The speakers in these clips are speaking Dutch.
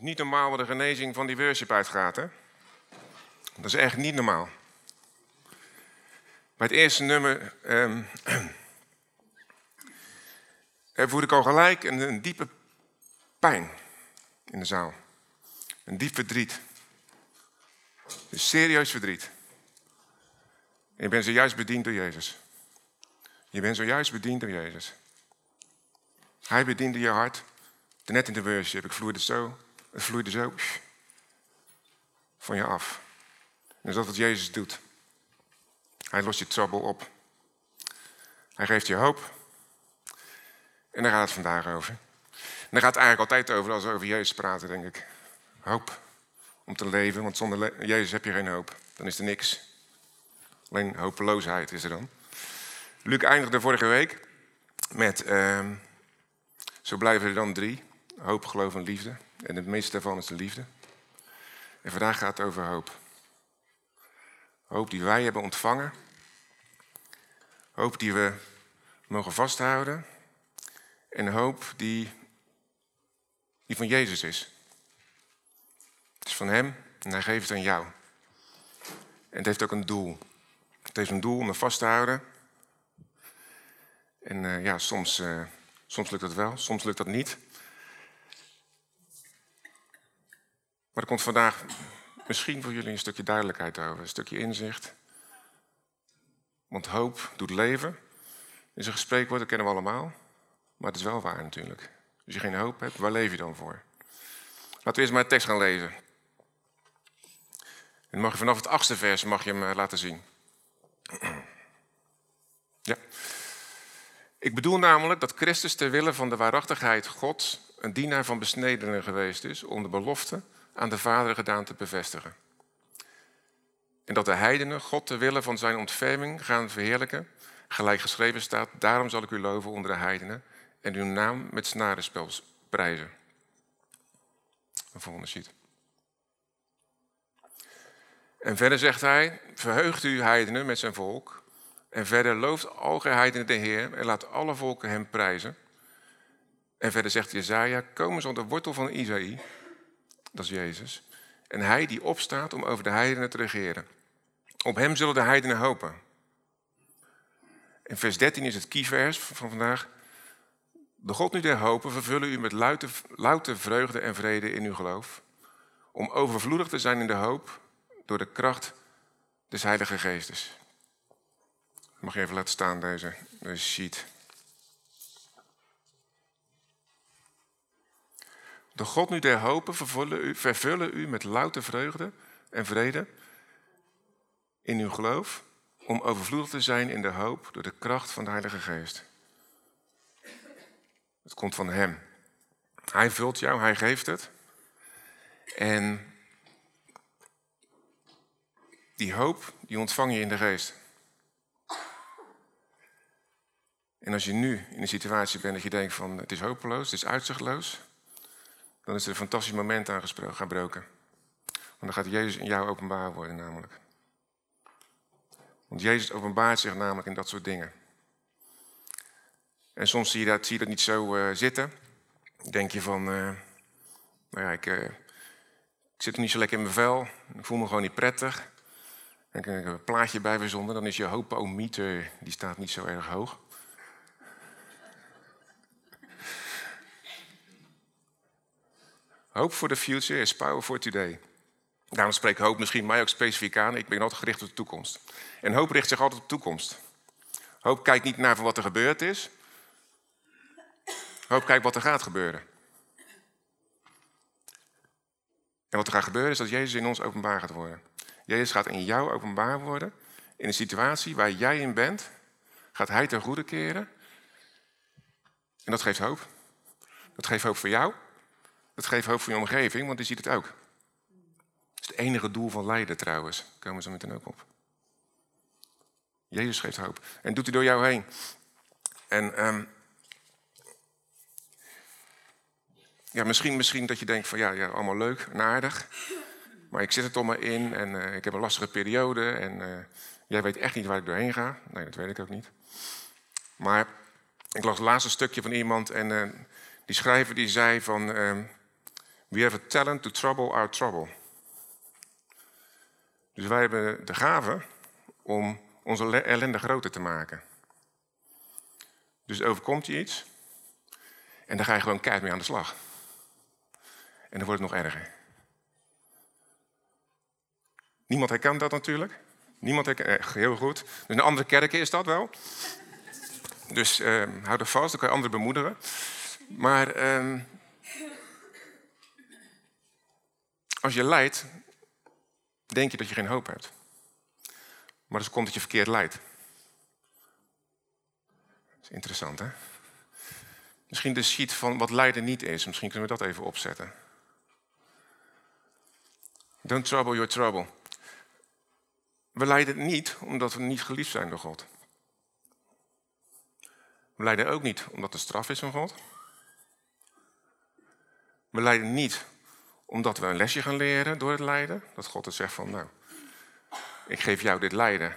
niet normaal waar de genezing van die worship uitgaat, hè? Dat is echt niet normaal. Bij het eerste nummer um, voelde ik al gelijk een, een diepe pijn in de zaal. Een diep verdriet. Een serieus verdriet. En je bent zojuist bediend door Jezus. Je bent zojuist bediend door Jezus. Hij bediende je hart. Net in de worship, ik vloeide zo, het vloeide zo van je af. Dat is wat Jezus doet. Hij lost je trouble op. Hij geeft je hoop. En daar gaat het vandaag over. En daar gaat het eigenlijk altijd over als we over Jezus praten, denk ik. Hoop om te leven, want zonder Jezus heb je geen hoop. Dan is er niks. Alleen hopeloosheid is er dan. Luc eindigde vorige week met, uh, zo blijven er dan drie. Hoop, geloof en liefde. En het meeste daarvan is de liefde. En vandaag gaat het over hoop. Hoop die wij hebben ontvangen. Hoop die we mogen vasthouden. En hoop die, die van Jezus is. Het is van Hem en Hij geeft het aan jou. En het heeft ook een doel. Het heeft een doel om er vast te houden. En uh, ja, soms, uh, soms lukt dat wel, soms lukt dat niet. Maar er komt vandaag misschien voor jullie een stukje duidelijkheid over, een stukje inzicht. Want hoop doet leven. Is een gespreekwoord, dat kennen we allemaal. Maar het is wel waar natuurlijk. Als je geen hoop hebt, waar leef je dan voor? Laten we eerst maar de tekst gaan lezen. En mag je vanaf het achtste vers mag je hem eh, laten zien. Ja. Ik bedoel namelijk dat Christus ter wille van de waarachtigheid God een dienaar van besnedenen geweest is om de belofte aan de Vader gedaan te bevestigen. En dat de heidenen God ter wille van zijn ontferming gaan verheerlijken, gelijk geschreven staat, daarom zal ik u loven onder de heidenen en uw naam met snarenspel prijzen. Een volgende sheet. En verder zegt hij, verheugt u heidenen met zijn volk. En verder looft al heidenen de Heer en laat alle volken hem prijzen. En verder zegt Jezaja, kom eens onder de wortel van Isaïe, dat is Jezus. En hij die opstaat om over de heidenen te regeren. Op hem zullen de heidenen hopen. In vers 13 is het kievers van vandaag. De God nu der hopen vervullen u met louter vreugde en vrede in uw geloof. Om overvloedig te zijn in de hoop door de kracht des Heilige Geestes. Mag je even laten staan deze, deze sheet. De God nu der hopen vervullen u, vervullen u met louter vreugde en vrede in uw geloof, om overvloedig te zijn in de hoop door de kracht van de Heilige Geest. Het komt van Hem. Hij vult jou, Hij geeft het. En die hoop, die ontvang je in de geest. En als je nu in een situatie bent dat je denkt van het is hopeloos, het is uitzichtloos, dan is er een fantastisch moment aangebroken. Want dan gaat Jezus in jou openbaar worden namelijk. Want Jezus openbaart zich namelijk in dat soort dingen. En soms zie je dat, zie je dat niet zo uh, zitten. Denk je van, uh, nou ja, ik, uh, ik zit niet zo lekker in mijn vel. Ik voel me gewoon niet prettig. En ik heb een plaatje bij verzonden, dan is je hopometer, die staat niet zo erg hoog. Hope for the future is power for today. Daarom spreekt hoop misschien mij ook specifiek aan. Ik ben altijd gericht op de toekomst. En hoop richt zich altijd op de toekomst. Hoop kijkt niet naar wat er gebeurd is. Hoop kijkt wat er gaat gebeuren. En wat er gaat gebeuren is dat Jezus in ons openbaar gaat worden. Jezus gaat in jou openbaar worden. In een situatie waar jij in bent, gaat Hij ten goede keren. En dat geeft hoop. Dat geeft hoop voor jou. Dat geeft hoop voor je omgeving, want die ziet het ook. Is het enige doel van lijden trouwens. Komen ze meteen ook op. Jezus geeft hoop. En doet hij door jou heen. En um, ja, misschien, misschien dat je denkt van ja, ja, allemaal leuk en aardig. Maar ik zit er toch maar in en uh, ik heb een lastige periode. En uh, jij weet echt niet waar ik doorheen ga. Nee, dat weet ik ook niet. Maar ik las het laatste stukje van iemand en uh, die schrijver die zei van... We have a talent to trouble our trouble. Dus wij hebben de gave om onze ellende groter te maken. Dus overkomt je iets en dan ga je gewoon keihard mee aan de slag. En dan wordt het nog erger. Niemand herkent dat natuurlijk. Niemand herkent, eh, heel goed. Dus in andere kerken is dat wel. Dus uh, hou er vast, dan kan je anderen bemoedigen. Maar uh, als je lijdt, denk je dat je geen hoop hebt. Maar dus komt dat je verkeerd lijdt. Dat is interessant, hè? Misschien de sheet van wat lijden niet is. Misschien kunnen we dat even opzetten. Don't trouble your trouble. We lijden niet omdat we niet geliefd zijn door God. We lijden ook niet omdat er straf is van God. We lijden niet omdat we een lesje gaan leren door het lijden. Dat God het zegt van, nou, ik geef jou dit lijden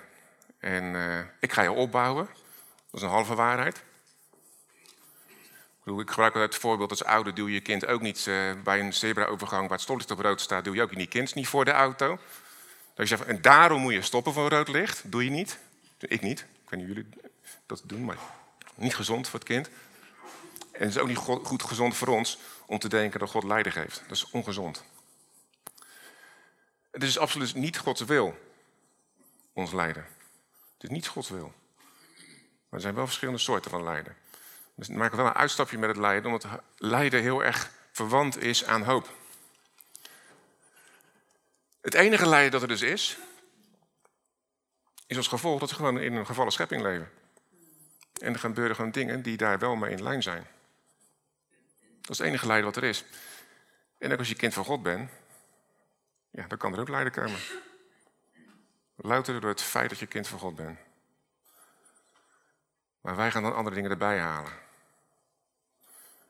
en uh, ik ga je opbouwen. Dat is een halve waarheid. Ik, ik gebruik het voorbeeld als ouder duw je kind ook niet uh, bij een zebraovergang waar het stoplicht op rood staat, duw je ook je kind niet voor de auto. Dat je zegt, en daarom moet je stoppen voor rood licht. Doe je niet. Ik niet. Ik weet jullie dat doen, maar niet gezond voor het kind. En het is ook niet goed gezond voor ons om te denken dat God lijden geeft. Dat is ongezond. Het is absoluut niet Gods wil, ons lijden. Het is niet Gods wil. Maar er zijn wel verschillende soorten van lijden. Dus we maken wel een uitstapje met het lijden, omdat lijden heel erg verwant is aan hoop. Het enige lijden dat er dus is, is als gevolg dat we gewoon in een gevallen schepping leven. En er gebeuren gewoon dingen die daar wel mee in lijn zijn. Dat is het enige lijden wat er is. En ook als je kind van God bent, ja, dan kan er ook lijden komen. Louter door het feit dat je kind van God bent. Maar wij gaan dan andere dingen erbij halen.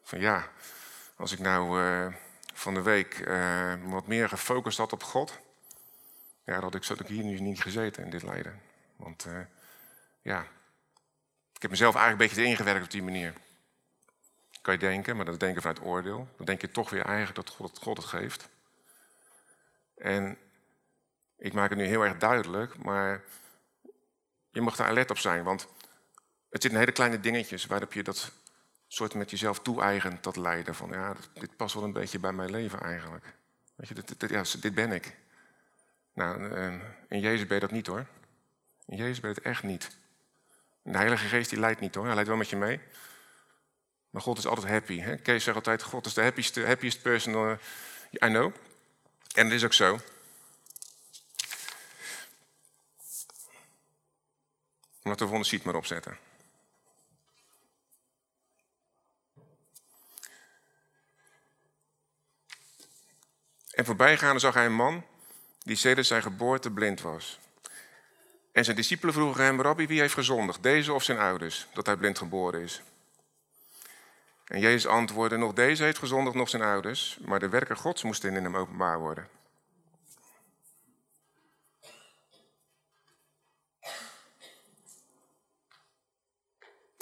Van ja, als ik nou uh, van de week uh, wat meer gefocust had op God, ja, had ik, ik hier nu niet gezeten in dit lijden. Want uh, ja, ik heb mezelf eigenlijk een beetje ingewerkt op die manier. Kan je denken, maar dat denken vanuit oordeel. Dan denk je toch weer eigenlijk dat God, God het geeft. En ik maak het nu heel erg duidelijk, maar je mag daar alert op zijn. Want het zit in hele kleine dingetjes waarop je dat soort met jezelf toe-eigent, dat lijden. Van ja, dit past wel een beetje bij mijn leven eigenlijk. Weet je, dit, ja, dit ben ik. Nou, eh, in Jezus ben je dat niet hoor. In Jezus ben je het echt niet. De Heilige Geest die leidt niet hoor, hij leidt wel met je mee. Maar God is altijd happy. Hè? Kees zegt altijd, God is de happiest, happiest person uh, I know. En dat is ook zo. We de sheet maar opzetten. En voorbijgaande zag hij een man die sedert zijn geboorte blind was. En zijn discipelen vroegen hem, Rabbi, wie heeft gezondigd, deze of zijn ouders, dat hij blind geboren is? En Jezus antwoordde, nog deze heeft gezondigd, nog zijn ouders, maar de werken Gods moesten in hem openbaar worden.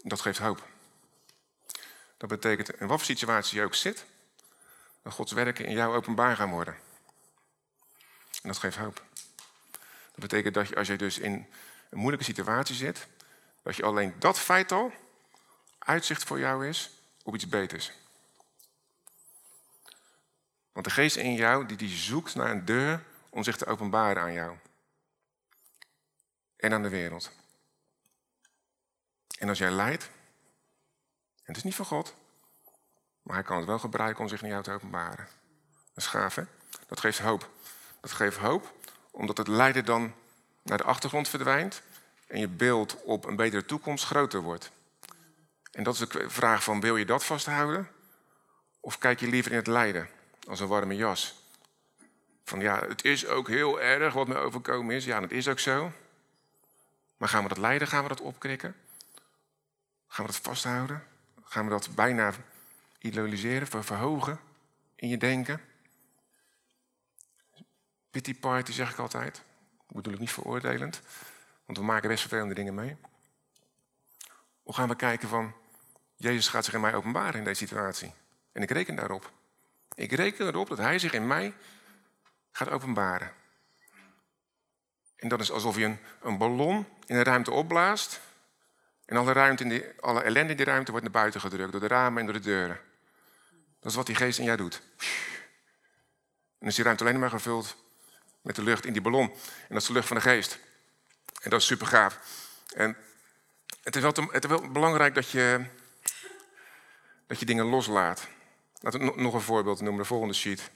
Dat geeft hoop. Dat betekent, in wat situatie je ook zit, dat Gods werken in jou openbaar gaan worden. En dat geeft hoop. Dat betekent dat je, als je dus in een moeilijke situatie zit, dat je alleen dat feit al uitzicht voor jou is op iets beters. Want de geest in jou, die, die zoekt naar een deur om zich te openbaren aan jou. En aan de wereld. En als jij lijdt, en het is niet van God, maar hij kan het wel gebruiken om zich naar jou te openbaren. Dat is gaaf, hè? Dat geeft hoop. Dat geeft hoop, omdat het lijden dan naar de achtergrond verdwijnt en je beeld op een betere toekomst groter wordt. En dat is de vraag van, wil je dat vasthouden? Of kijk je liever in het lijden, als een warme jas? Van ja, het is ook heel erg wat me overkomen is. Ja, dat is ook zo. Maar gaan we dat lijden, gaan we dat opkrikken? Gaan we dat vasthouden? Gaan we dat bijna idealiseren, verhogen in je denken? Pity party zeg ik altijd. Dat bedoel ik niet veroordelend, want we maken best vervelende dingen mee. Of gaan we kijken van, Jezus gaat zich in mij openbaren in deze situatie. En ik reken daarop. Ik reken erop dat hij zich in mij gaat openbaren. En dat is alsof je een, een ballon in een ruimte opblaast. En alle, ruimte in die, alle ellende in die ruimte wordt naar buiten gedrukt door de ramen en door de deuren. Dat is wat die geest in jou doet. En is die ruimte alleen maar gevuld met de lucht in die ballon. En dat is de lucht van de geest. En dat is super gaaf. En het is wel, het is wel belangrijk dat je, dat je dingen loslaat. Laten we nog een voorbeeld noemen, de volgende sheet.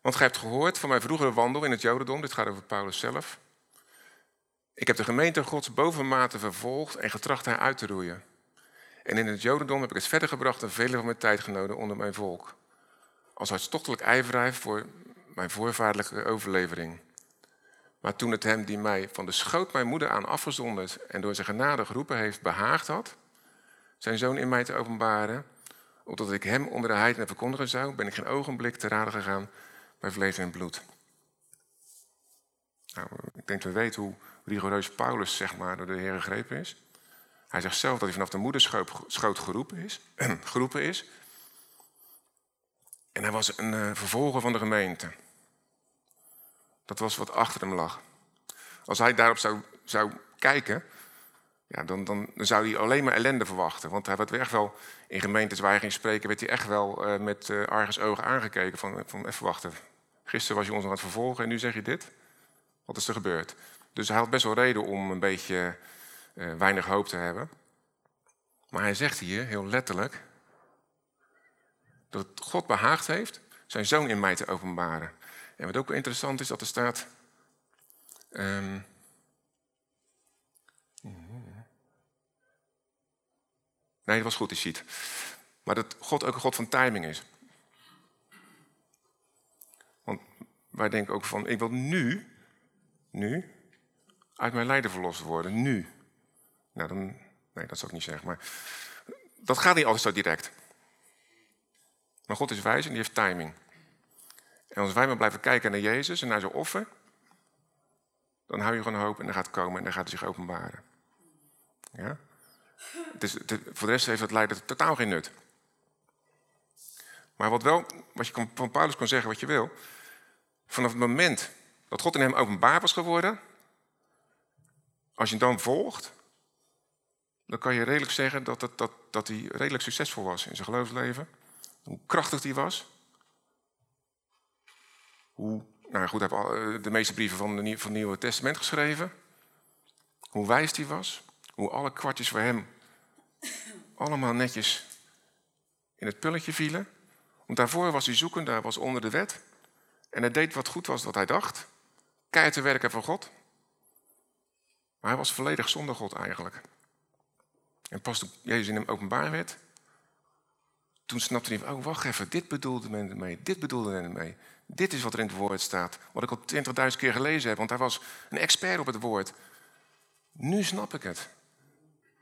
Want gij hebt gehoord van mijn vroegere wandel in het Jodendom, dit gaat over Paulus zelf. Ik heb de gemeente Gods bovenmate vervolgd en getracht haar uit te roeien. En in het Jodendom heb ik het verder gebracht en vele van mijn tijdgenoten onder mijn volk. Als hartstochtelijk ijverij voor mijn voorvaderlijke overlevering. Maar toen het hem die mij van de schoot mijn moeder aan afgezonderd en door zijn genade geroepen heeft, behaagd had, zijn zoon in mij te openbaren, opdat ik hem onder de heidenen verkondigen zou, ben ik geen ogenblik te raden gegaan bij vlees en bloed. Nou, ik denk dat we weten hoe rigoureus Paulus zeg maar, door de Heer gegrepen is. Hij zegt zelf dat hij vanaf de moederschoot geroepen is. geroepen is. En hij was een uh, vervolger van de gemeente. Dat was wat achter hem lag. Als hij daarop zou, zou kijken, ja, dan, dan, zou hij alleen maar ellende verwachten. Want hij werd echt wel, in gemeentes waar hij ging spreken, werd hij echt wel uh, met uh, argusogen aangekeken. Van, van even wachten, gisteren was je ons aan het vervolgen en nu zeg je dit. Wat is er gebeurd? Dus hij had best wel reden om een beetje weinig hoop te hebben. Maar hij zegt hier heel letterlijk dat God behaagd heeft zijn zoon in mij te openbaren. En wat ook interessant is, dat er staat. Um, nee, dat was goed, die sheet. Maar dat God ook een God van timing is. Want wij denken ook van, ik wil nu, nu, uit mijn lijden verlost worden. Nu. Nou, dan, nee, dat zou ik niet zeggen. Maar dat gaat niet altijd zo direct. Maar God is wijs en die heeft timing. En als wij maar blijven kijken naar Jezus en naar zijn offer, dan hou je gewoon hoop en dan gaat het komen en dan gaat hij zich openbaren. Ja? Voor de rest heeft het lijden totaal geen nut. Maar wat wel, wat je van Paulus kon zeggen wat je wil, vanaf het moment dat God in hem openbaar was geworden, als je hem dan volgt, dan kan je redelijk zeggen dat, dat, dat hij redelijk succesvol was in zijn geloofsleven. Hoe krachtig hij was. Hoe, nou goed, hij heeft de meeste brieven van, de, van het Nieuwe Testament geschreven. Hoe wijs hij was. Hoe alle kwartjes voor hem allemaal netjes in het pulletje vielen. Want daarvoor was hij zoekend, daar was onder de wet. En hij deed wat goed was wat hij dacht. Keihard te werken voor God. Maar hij was volledig zonder God eigenlijk. En pas toen Jezus in hem openbaar werd, toen snapte hij, oh wacht even, dit bedoelde men ermee, dit bedoelde men ermee. Dit is wat er in het woord staat, wat ik al 20.000 keer gelezen heb, want hij was een expert op het woord. Nu snap ik het.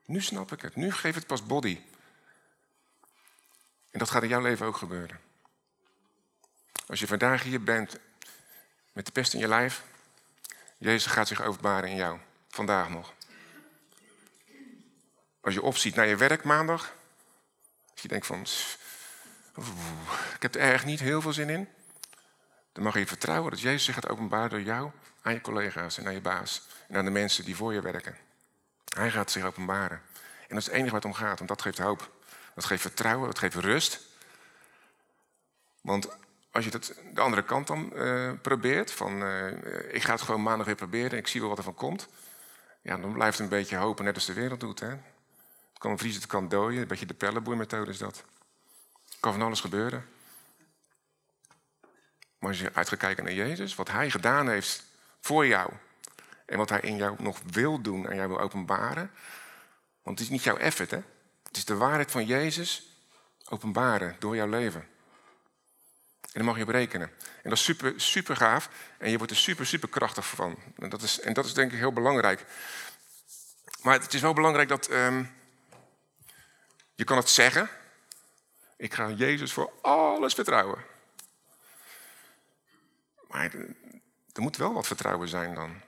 Nu snap ik het. Nu geeft het pas body. En dat gaat in jouw leven ook gebeuren. Als je vandaag hier bent met de pest in je lijf, Jezus gaat zich openbaren in jou. Vandaag nog. Als je opziet naar je werk maandag. Als je denkt van, ik heb er erg niet heel veel zin in. Dan mag je vertrouwen dat Jezus zich gaat openbaren door jou aan je collega's en aan je baas. En aan de mensen die voor je werken. Hij gaat zich openbaren. En dat is het enige het om gaat, want dat geeft hoop. Dat geeft vertrouwen, dat geeft rust. Want als je het de andere kant dan uh, probeert, van uh, ik ga het gewoon maandag weer proberen, ik zie wel wat er van komt. Ja, dan blijft een beetje hopen, net als de wereld doet. Hè? Het kan vriezen, het kan dooien. Een beetje de pellenboermethode is dat. Er kan van alles gebeuren. Maar als je uit gaat kijken naar Jezus, wat Hij gedaan heeft voor jou. En wat Hij in jou nog wil doen en jou wil openbaren. Want het is niet jouw effort, hè? Het is de waarheid van Jezus openbaren door jouw leven. En daar mag je op rekenen. En dat is super, super gaaf. En je wordt er super, super krachtig van. En dat is, en dat is denk ik heel belangrijk. Maar het is wel belangrijk dat um, je kan het zeggen. Ik ga Jezus voor alles vertrouwen. Er moet wel wat vertrouwen zijn dan.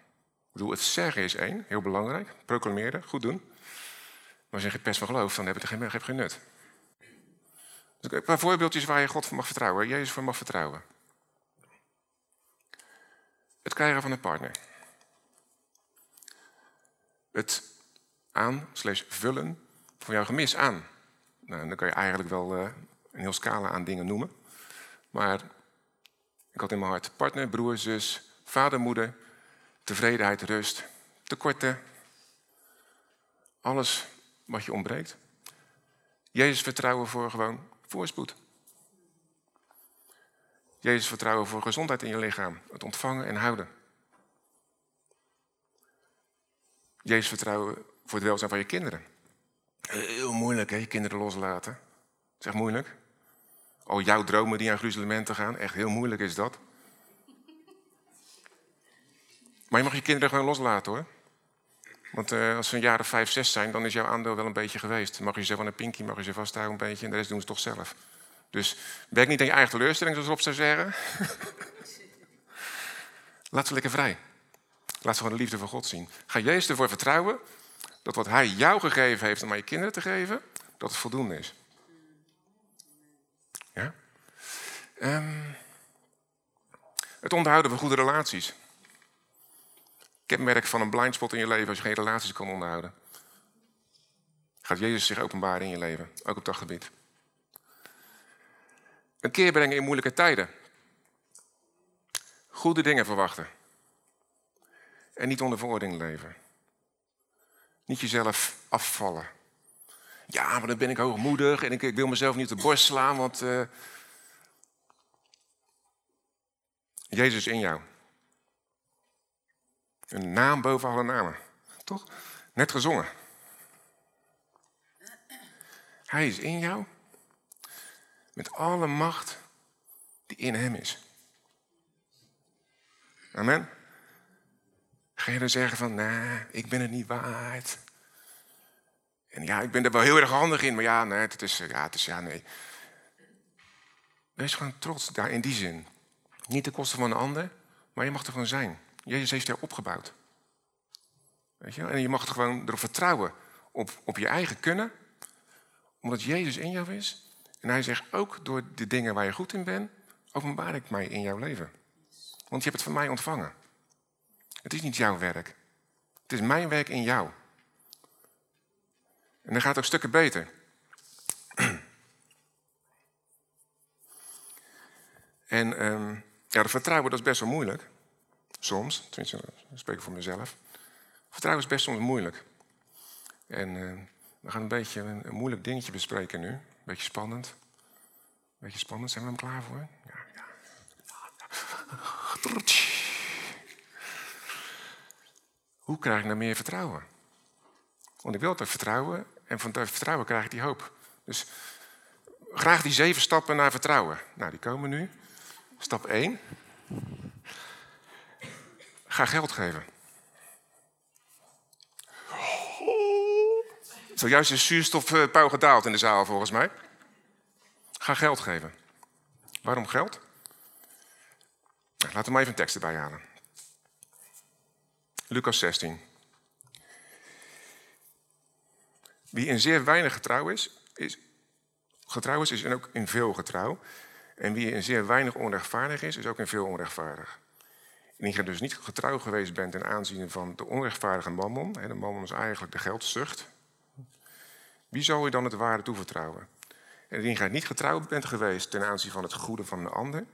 bedoel, het zeggen is één, heel belangrijk. Proclameren, goed doen. Maar als je geen pers van gelooft, dan heb je geen, geen nut. Dus een paar voorbeeldjes waar je God voor mag vertrouwen, Jezus voor mag vertrouwen. Het krijgen van een partner. Het aan, slash vullen van jouw gemis aan. Nou, dan kan je eigenlijk wel een heel scala aan dingen noemen. Maar ik had in mijn hart partner, broer, zus, vader, moeder, tevredenheid, rust, tekorten. Alles wat je ontbreekt. Jezus vertrouwen voor gewoon voorspoed. Jezus vertrouwen voor gezondheid in je lichaam. Het ontvangen en houden. Jezus vertrouwen voor het welzijn van je kinderen. Heel moeilijk, hè, je kinderen loslaten. Echt moeilijk. Al jouw dromen die aan gruzelementen gaan, echt heel moeilijk is dat. Maar je mag je kinderen gewoon loslaten hoor. Want uh, als ze een jaar of vijf, zes zijn, dan is jouw aandeel wel een beetje geweest. Mag je ze van een pinky, mag je ze vasthouden een beetje en de rest doen ze toch zelf. Dus werk niet aan je eigen teleurstelling, zoals Rob zou zeggen. Laat ze lekker vrij. Laat ze gewoon de liefde van God zien. Ga Jezus ervoor vertrouwen dat wat Hij jou gegeven heeft om aan je kinderen te geven, dat het voldoende is. Um, het onderhouden van goede relaties. Kenmerk van een blindspot in je leven als je geen relaties kan onderhouden. Gaat Jezus zich openbaren in je leven, ook op dat gebied. Een keer brengen in moeilijke tijden. Goede dingen verwachten. En niet onder veroordeling leven. Niet jezelf afvallen. Ja, maar dan ben ik hoogmoedig en ik, ik wil mezelf niet op de borst slaan, want uh, Jezus in jou. Een naam boven alle namen. Toch? Net gezongen. Hij is in jou. Met alle macht die in hem is. Amen. Ga je dan zeggen van, nee, ik ben het niet waard. En ja, ik ben er wel heel erg handig in, maar ja, nee, het is, ja, het is, ja, nee. Wees gewoon trots daar in die zin. Niet ten koste van een ander, maar je mag er gewoon zijn. Jezus heeft jou opgebouwd. Weet je? En je mag er gewoon erop vertrouwen op, op je eigen kunnen, omdat Jezus in jou is. En hij zegt ook door de dingen waar je goed in bent, openbaar ik mij in jouw leven. Want je hebt het van mij ontvangen. Het is niet jouw werk. Het is mijn werk in jou. En dan gaat het ook stukken beter. En um, ja, dat vertrouwen dat is best wel moeilijk. Soms, tenminste, ik spreek voor mezelf. Vertrouwen is best soms moeilijk. En uh, we gaan een beetje een, moeilijk dingetje bespreken nu. Een beetje spannend. Beetje spannend. Zijn we er klaar voor? Ja, ja. Hoe krijg ik nou meer vertrouwen? Want ik wil toch vertrouwen en van dat vertrouwen krijg ik die hoop. Dus graag die zeven stappen naar vertrouwen. Nou, die komen nu. Stap 1. Ga geld geven. Zojuist is zuurstofpeil gedaald in de zaal volgens mij. Ga geld geven. Waarom geld? Nou, laten we maar even een tekst erbij halen. Lucas 16. Wie in zeer weinig getrouw is, is getrouw is, is en ook in veel getrouw. En wie in zeer weinig onrechtvaardig is, is ook in veel onrechtvaardig. En je dus niet getrouw geweest bent ten aanzien van de onrechtvaardige mammon, de mammon is eigenlijk de geldzucht, wie zal je dan het ware toevertrouwen? En indien gij niet getrouw bent geweest ten aanzien van het goede van de ander,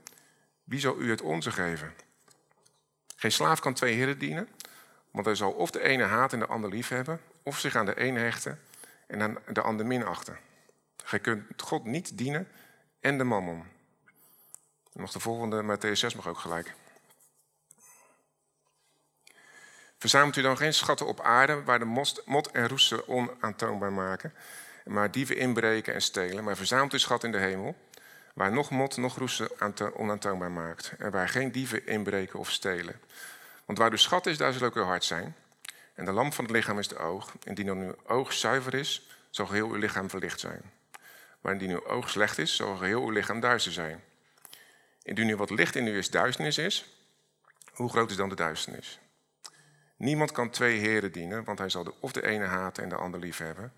wie zal u het onze geven? Geen slaaf kan twee heren dienen, want hij zal of de ene haat en de ander lief hebben, of zich aan de een hechten en aan de ander minachten. Gij kunt God niet dienen en de mammon. Nog de volgende, Matthäus 6 mag ook gelijk. Verzamelt u dan geen schatten op aarde waar de mot en roesten onaantoonbaar maken, maar dieven inbreken en stelen, maar verzamelt u schat in de hemel, waar nog mot nog roesten onaantoonbaar maakt, en waar geen dieven inbreken of stelen. Want waar uw schat is, daar zal ook uw hart zijn. En de lamp van het lichaam is de oog. Indien uw oog zuiver is, zal geheel uw lichaam verlicht zijn. Maar indien uw oog slecht is, zal geheel uw lichaam duister zijn. Indien nu wat licht in u is duisternis is, hoe groot is dan de duisternis? Niemand kan twee heren dienen, want hij zal de, of de ene haten en de ander lief hebben,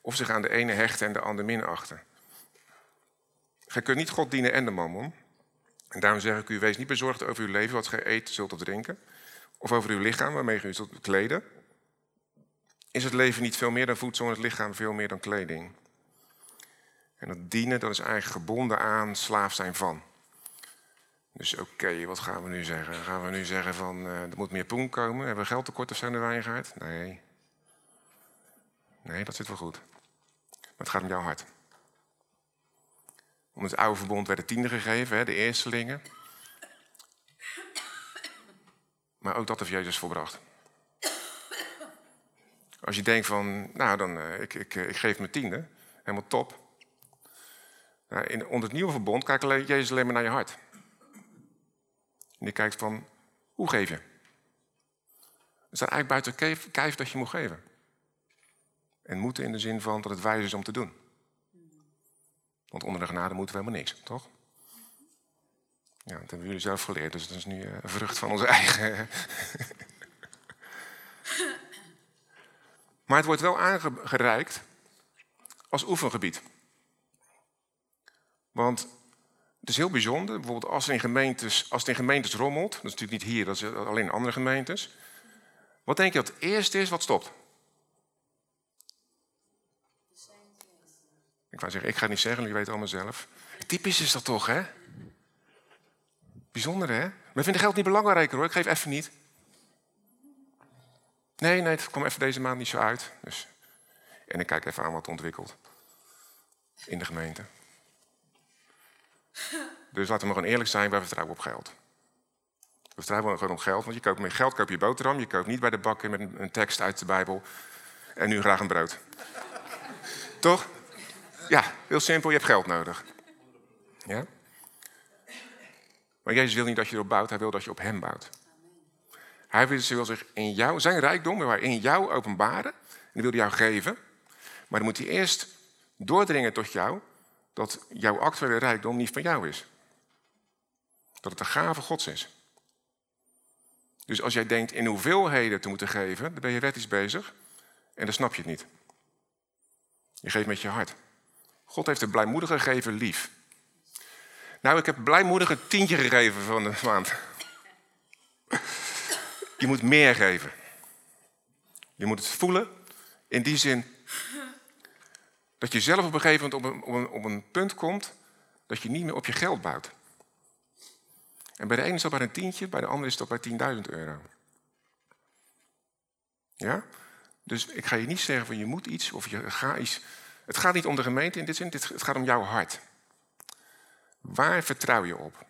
of zich aan de ene hechten en de ander minachten. Gij kunt niet God dienen en de mammon. En daarom zeg ik u, wees niet bezorgd over uw leven, wat gij eet, zult of drinken, of over uw lichaam, waarmee u zult kleden. Is het leven niet veel meer dan voedsel en het lichaam veel meer dan kleding? En dat dienen, dat is eigenlijk gebonden aan slaaf zijn van. Dus oké, wat gaan we nu zeggen? Gaan we nu zeggen van uh, er moet meer poen komen? Hebben we geldtekort of zijn de wijngaard? Nee. Nee, dat zit wel goed. Maar het gaat om jouw hart. Om het oude verbond werden tienden gegeven, hè, de eerstelingen. Maar ook dat heeft Jezus volbracht. Als je denkt van, nou dan, uh, ik, ik, ik geef mijn tiende, helemaal top. Nou, in, onder het nieuwe verbond kijkt Jezus alleen maar naar je hart. En die kijkt van, hoe geef je? Het staat eigenlijk buiten kijf dat je moet geven. En moeten in de zin van dat het wijs is om te doen. Want onder de genade moeten we helemaal niks, toch? Ja, dat hebben jullie zelf geleerd, dus dat is nu eh, een vrucht van onze eigen. maar het wordt wel aangereikt als oefengebied. Want het is heel bijzonder, bijvoorbeeld als, in gemeentes, als het in gemeentes rommelt, dat is natuurlijk niet hier, dat is alleen in andere gemeentes. Wat denk je dat het eerste is wat stopt? Ik wou zeggen, ik ga het niet zeggen, jullie weten allemaal zelf. Typisch is dat toch, hè? Bijzonder, hè? Maar ik vind geld niet belangrijker, hoor. Ik geef even niet. Nee, nee, het kwam even deze maand niet zo uit. Dus. En ik kijk even aan wat ontwikkelt in de gemeente. Dus laten we gewoon eerlijk zijn, wij vertrouwen op geld. We vertrouwen gewoon op geld, want je koopt met geld koop je boterham. Je koopt niet bij de bakker met een tekst uit de Bijbel en nu graag een brood. Toch? Ja, heel simpel, je hebt geld nodig. Ja? Maar Jezus wil niet dat je erop bouwt, hij wil dat je op hem bouwt. Hij wil zich in jou, zijn rijkdom hij in jou openbaren. En die wil jou geven. Maar dan moet hij eerst doordringen tot jou dat jouw actuele rijkdom niet van jou is. Dat het een gave Gods is. Dus als jij denkt in hoeveelheden te moeten geven, dan ben je wettisch bezig en dan snap je het niet. Je geeft met je hart. God heeft een blijmoedige gegeven lief. Nou, ik heb blijmoedig een tientje gegeven van de maand. Je moet meer geven. Je moet het voelen in die zin dat je zelf op een gegeven moment op een, op op een punt komt dat je niet meer op je geld bouwt. En bij de ene is dat bij een tientje, bij de andere is dat bij 10.000 euro. Ja? Dus ik ga je niet zeggen van je moet iets of je gaat iets. Het gaat niet om de gemeente in dit zin, het gaat om jouw hart. Waar vertrouw je op?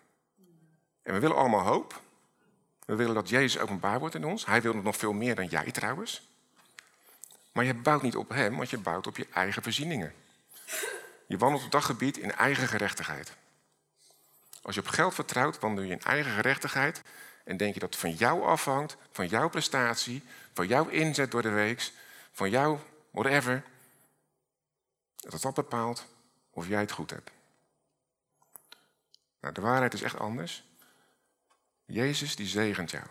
En we willen allemaal hoop. We willen dat Jezus openbaar wordt in ons. Hij wil nog veel meer dan jij trouwens. Maar je bouwt niet op hem, want je bouwt op je eigen voorzieningen. Je wandelt op dat gebied in eigen gerechtigheid. Als je op geld vertrouwt, wandel je in eigen gerechtigheid en denk je dat het van jou afhangt, van jouw prestatie, van jouw inzet door de week, van jouw whatever, dat dat bepaalt of jij het goed hebt. Nou, de waarheid is echt anders. Jezus die zegent jou.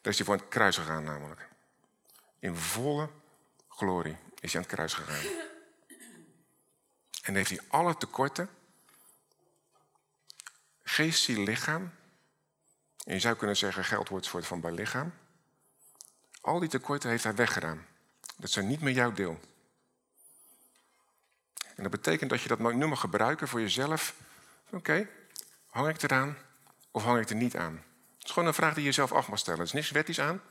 Daar is hij voor het kruis gegaan namelijk. In volle glorie is hij aan het kruis gegaan. En heeft hij alle tekorten, geest, ziel, lichaam. En je zou kunnen zeggen, geld wordt soort van bij lichaam. Al die tekorten heeft hij weggedaan. Dat zijn niet meer jouw deel. En dat betekent dat je dat nu mag gebruiken voor jezelf. Oké, hang ik eraan of hang ik er niet aan? Het is gewoon een vraag die je jezelf af mag stellen. Er is niks wettisch aan.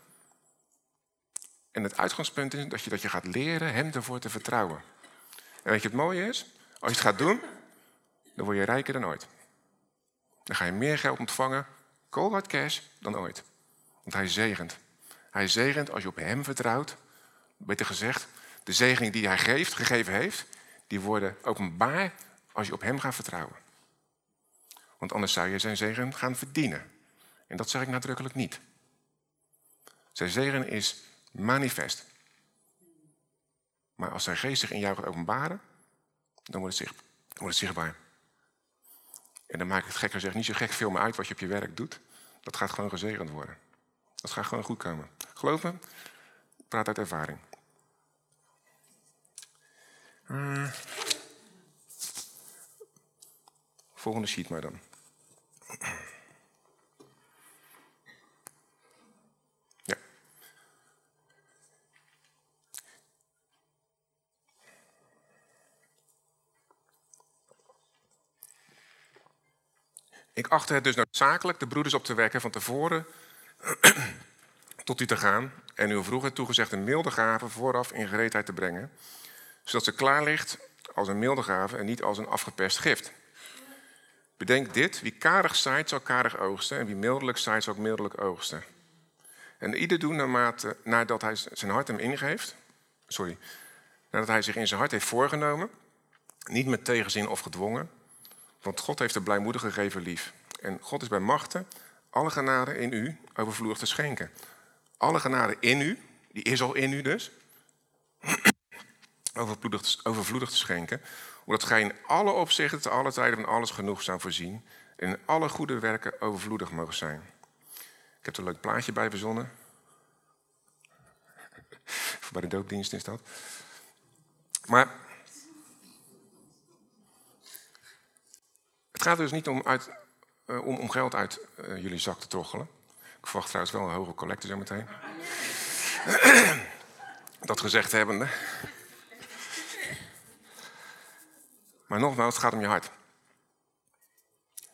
En het uitgangspunt is dat je, dat je gaat leren hem ervoor te vertrouwen. En weet je het mooie is? Als je het gaat doen, dan word je rijker dan ooit. Dan ga je meer geld ontvangen, cold hard cash, dan ooit. Want hij zegent. Hij zegent als je op hem vertrouwt. Beter gezegd, de zegening die hij geeft, gegeven heeft, die worden openbaar als je op hem gaat vertrouwen. Want anders zou je zijn zegen gaan verdienen. En dat zeg ik nadrukkelijk niet. Zijn zegen is manifest. Maar als zijn geest zich in jou gaat openbaren, dan wordt het, zicht, wordt het zichtbaar. En dan maakt het gek gezegd niet zo gek veel meer uit wat je op je werk doet. Dat gaat gewoon gezegend worden. Dat gaat gewoon goed komen. Geloof me, praat uit ervaring. Uh, volgende sheet maar dan. Ik achtte het dus noodzakelijk de broeders op te wekken van tevoren tot u te gaan en uw vroeger toegezegde milde gave vooraf in gereedheid te brengen, zodat ze klaar ligt als een milde gave en niet als een afgeperst gift. Bedenk dit, wie karig zaait zal karig oogsten en wie mildelijk zaait zal mildelijk oogsten. En ieder doen naarmate, nadat hij zijn hart hem ingeeft, sorry, nadat hij zich in zijn hart heeft voorgenomen, niet met tegenzin of gedwongen, want God heeft de blijmoedige gegeven lief. En God is bij machten alle genade in u overvloedig te schenken. Alle genade in u, die is al in u dus, overvloedig, overvloedig te schenken, omdat gij in alle opzichten, te alle tijden van alles genoegzaam voorzien en in alle goede werken overvloedig mogen zijn. Ik heb er een leuk plaatje bij verzonnen. Bij de doopdienst is dat. Maar gaat dus niet om, uit, uh, om, om geld uit uh, jullie zak te troggelen. Ik verwacht trouwens wel een hoge collecte zo meteen. dat gezegd hebbende. Maar nogmaals, het gaat om je hart.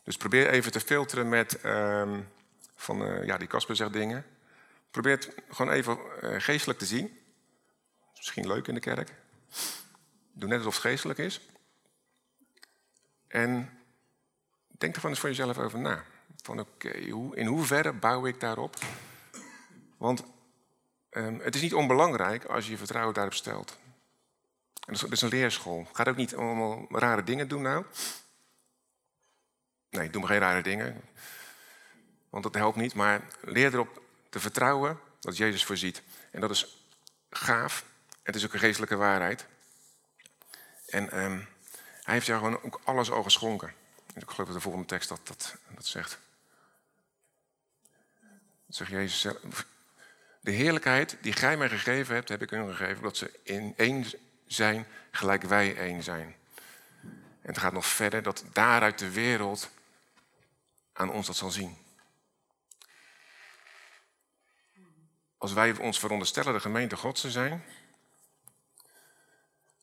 Dus probeer even te filteren met, um, van, uh, ja, die Casper zegt dingen. Probeer gewoon even geestelijk te zien. Misschien leuk in de kerk. Doe net alsof het geestelijk is. En denk er van eens voor jezelf over na. Van oké, okay, in hoeverre bouw ik daarop? Want um, het is niet onbelangrijk als je je vertrouwen daarop stelt. En dat is een leerschool. Ga ook niet allemaal rare dingen doen nou. Nee, doe maar geen rare dingen. Want dat helpt niet. Maar leer erop te vertrouwen dat Jezus voorziet. En dat is gaaf. Het is ook een geestelijke waarheid. En um, hij heeft jou gewoon ook alles al geschonken. Ik geloof dat de volgende tekst dat, dat, dat zegt. Zegt Jezus zelf. De heerlijkheid die gij mij gegeven hebt, heb ik hun gegeven, dat ze in één zijn gelijk wij één zijn. En het gaat nog verder dat daaruit de wereld aan ons dat zal zien. Als wij ons veronderstellen de gemeente Gods te zijn,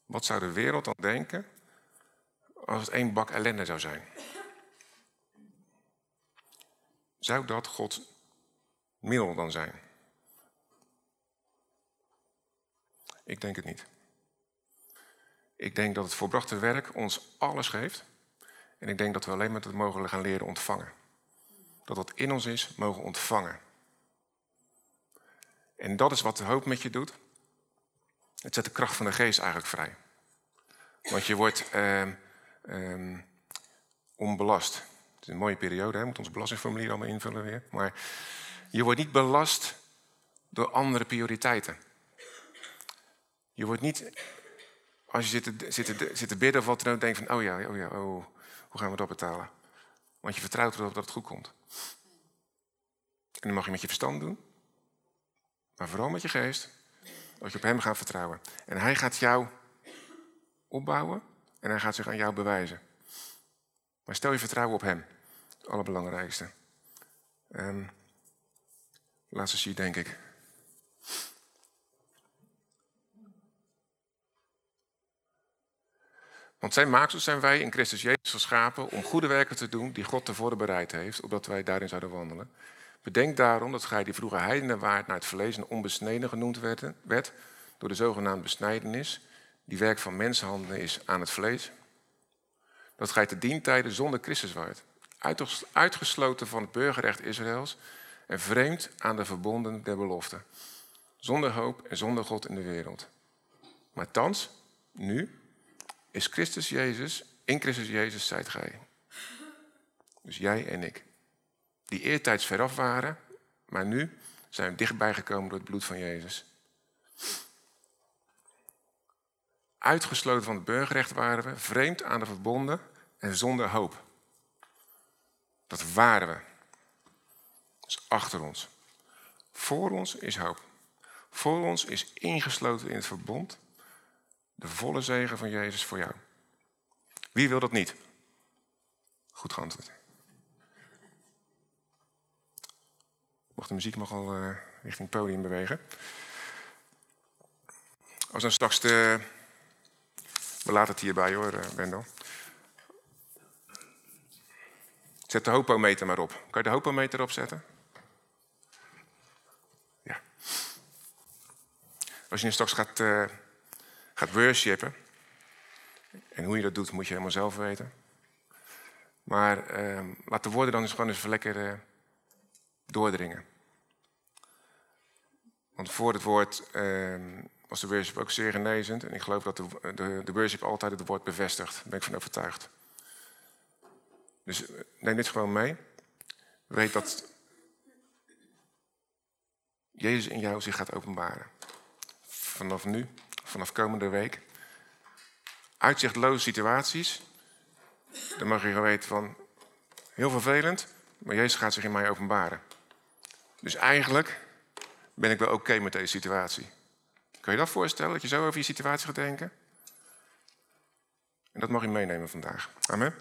wat zou de wereld dan denken als het één bak ellende zou zijn? Zou dat Gods middel dan zijn? Ik denk het niet. Ik denk dat het voorbrachte werk ons alles geeft. En ik denk dat we alleen met het mogen gaan leren ontvangen. Dat wat in ons is, mogen ontvangen. En dat is wat de hoop met je doet. Het zet de kracht van de geest eigenlijk vrij. Want je wordt eh, eh, onbelast. Het is een mooie periode, hè? moet ons belastingformulier allemaal invullen weer. Maar je wordt niet belast door andere prioriteiten. Je wordt niet als je zit te, zit zit bidden of wat dan ook, denk van, oh ja, oh ja, oh, hoe gaan we dat betalen? Want je vertrouwt erop dat het goed komt. En dan mag je met je verstand doen, maar vooral met je geest, dat je op hem gaat vertrouwen. En hij gaat jou opbouwen en hij gaat zich aan jou bewijzen. Maar stel je vertrouwen op hem, het allerbelangrijkste. Um, laatste sheet, denk ik. Want zijn maaksel zijn wij in Christus Jezus geschapen om goede werken te doen die God tevoren bereid heeft, opdat wij daarin zouden wandelen. Bedenk daarom dat gij die vroeger heidenen waard naar het vlees en onbesneden genoemd werd, werd door de zogenaamde besnijdenis, die werk van mensenhanden is aan het vlees. Dat gij te dientijden zonder Christus waart, uitgesloten van het burgerrecht Israëls en vreemd aan de verbonden der belofte, zonder hoop en zonder God in de wereld. Maar thans, nu, is Christus Jezus, in Christus Jezus zijt gij. Dus jij en ik. Die eertijds veraf waren, maar nu zijn dichtbij gekomen door het bloed van Jezus. Uitgesloten van het burgerrecht waren we, vreemd aan de verbonden en zonder hoop. Dat waren we. Dat is achter ons. Voor ons is hoop. Voor ons is ingesloten in het verbond de volle zegen van Jezus voor jou. Wie wil dat niet? Goed geantwoord. Mocht de muziek nog al uh, richting het podium bewegen. Als dan straks de... We laten het hierbij hoor, uh, Wendel. Zet de hopometer maar op. Kan je de hopometer opzetten? Ja. Als je straks gaat, uh, gaat worshipen. En hoe je dat doet, moet je helemaal zelf weten. Maar uh, laat de woorden dan eens gewoon eens lekker uh, doordringen. Want voor het woord uh, was de worship ook zeer genezend. En ik geloof dat de, de, de worship altijd het woord bevestigt. Daar ben ik van overtuigd. Dus eh, neem dit gewoon mee. Weet dat Jezus in jou zich gaat openbaren. Vanaf nu, vanaf komende week. Uitzichtloze situaties. Dan mag je gewoon weten van, heel vervelend, maar Jezus gaat zich in mij openbaren. Dus eigenlijk ben ik wel oké met deze situatie. Kun je dat voorstellen, dat je zo over je situatie gaat denken? En dat mag je meenemen vandaag. Amen.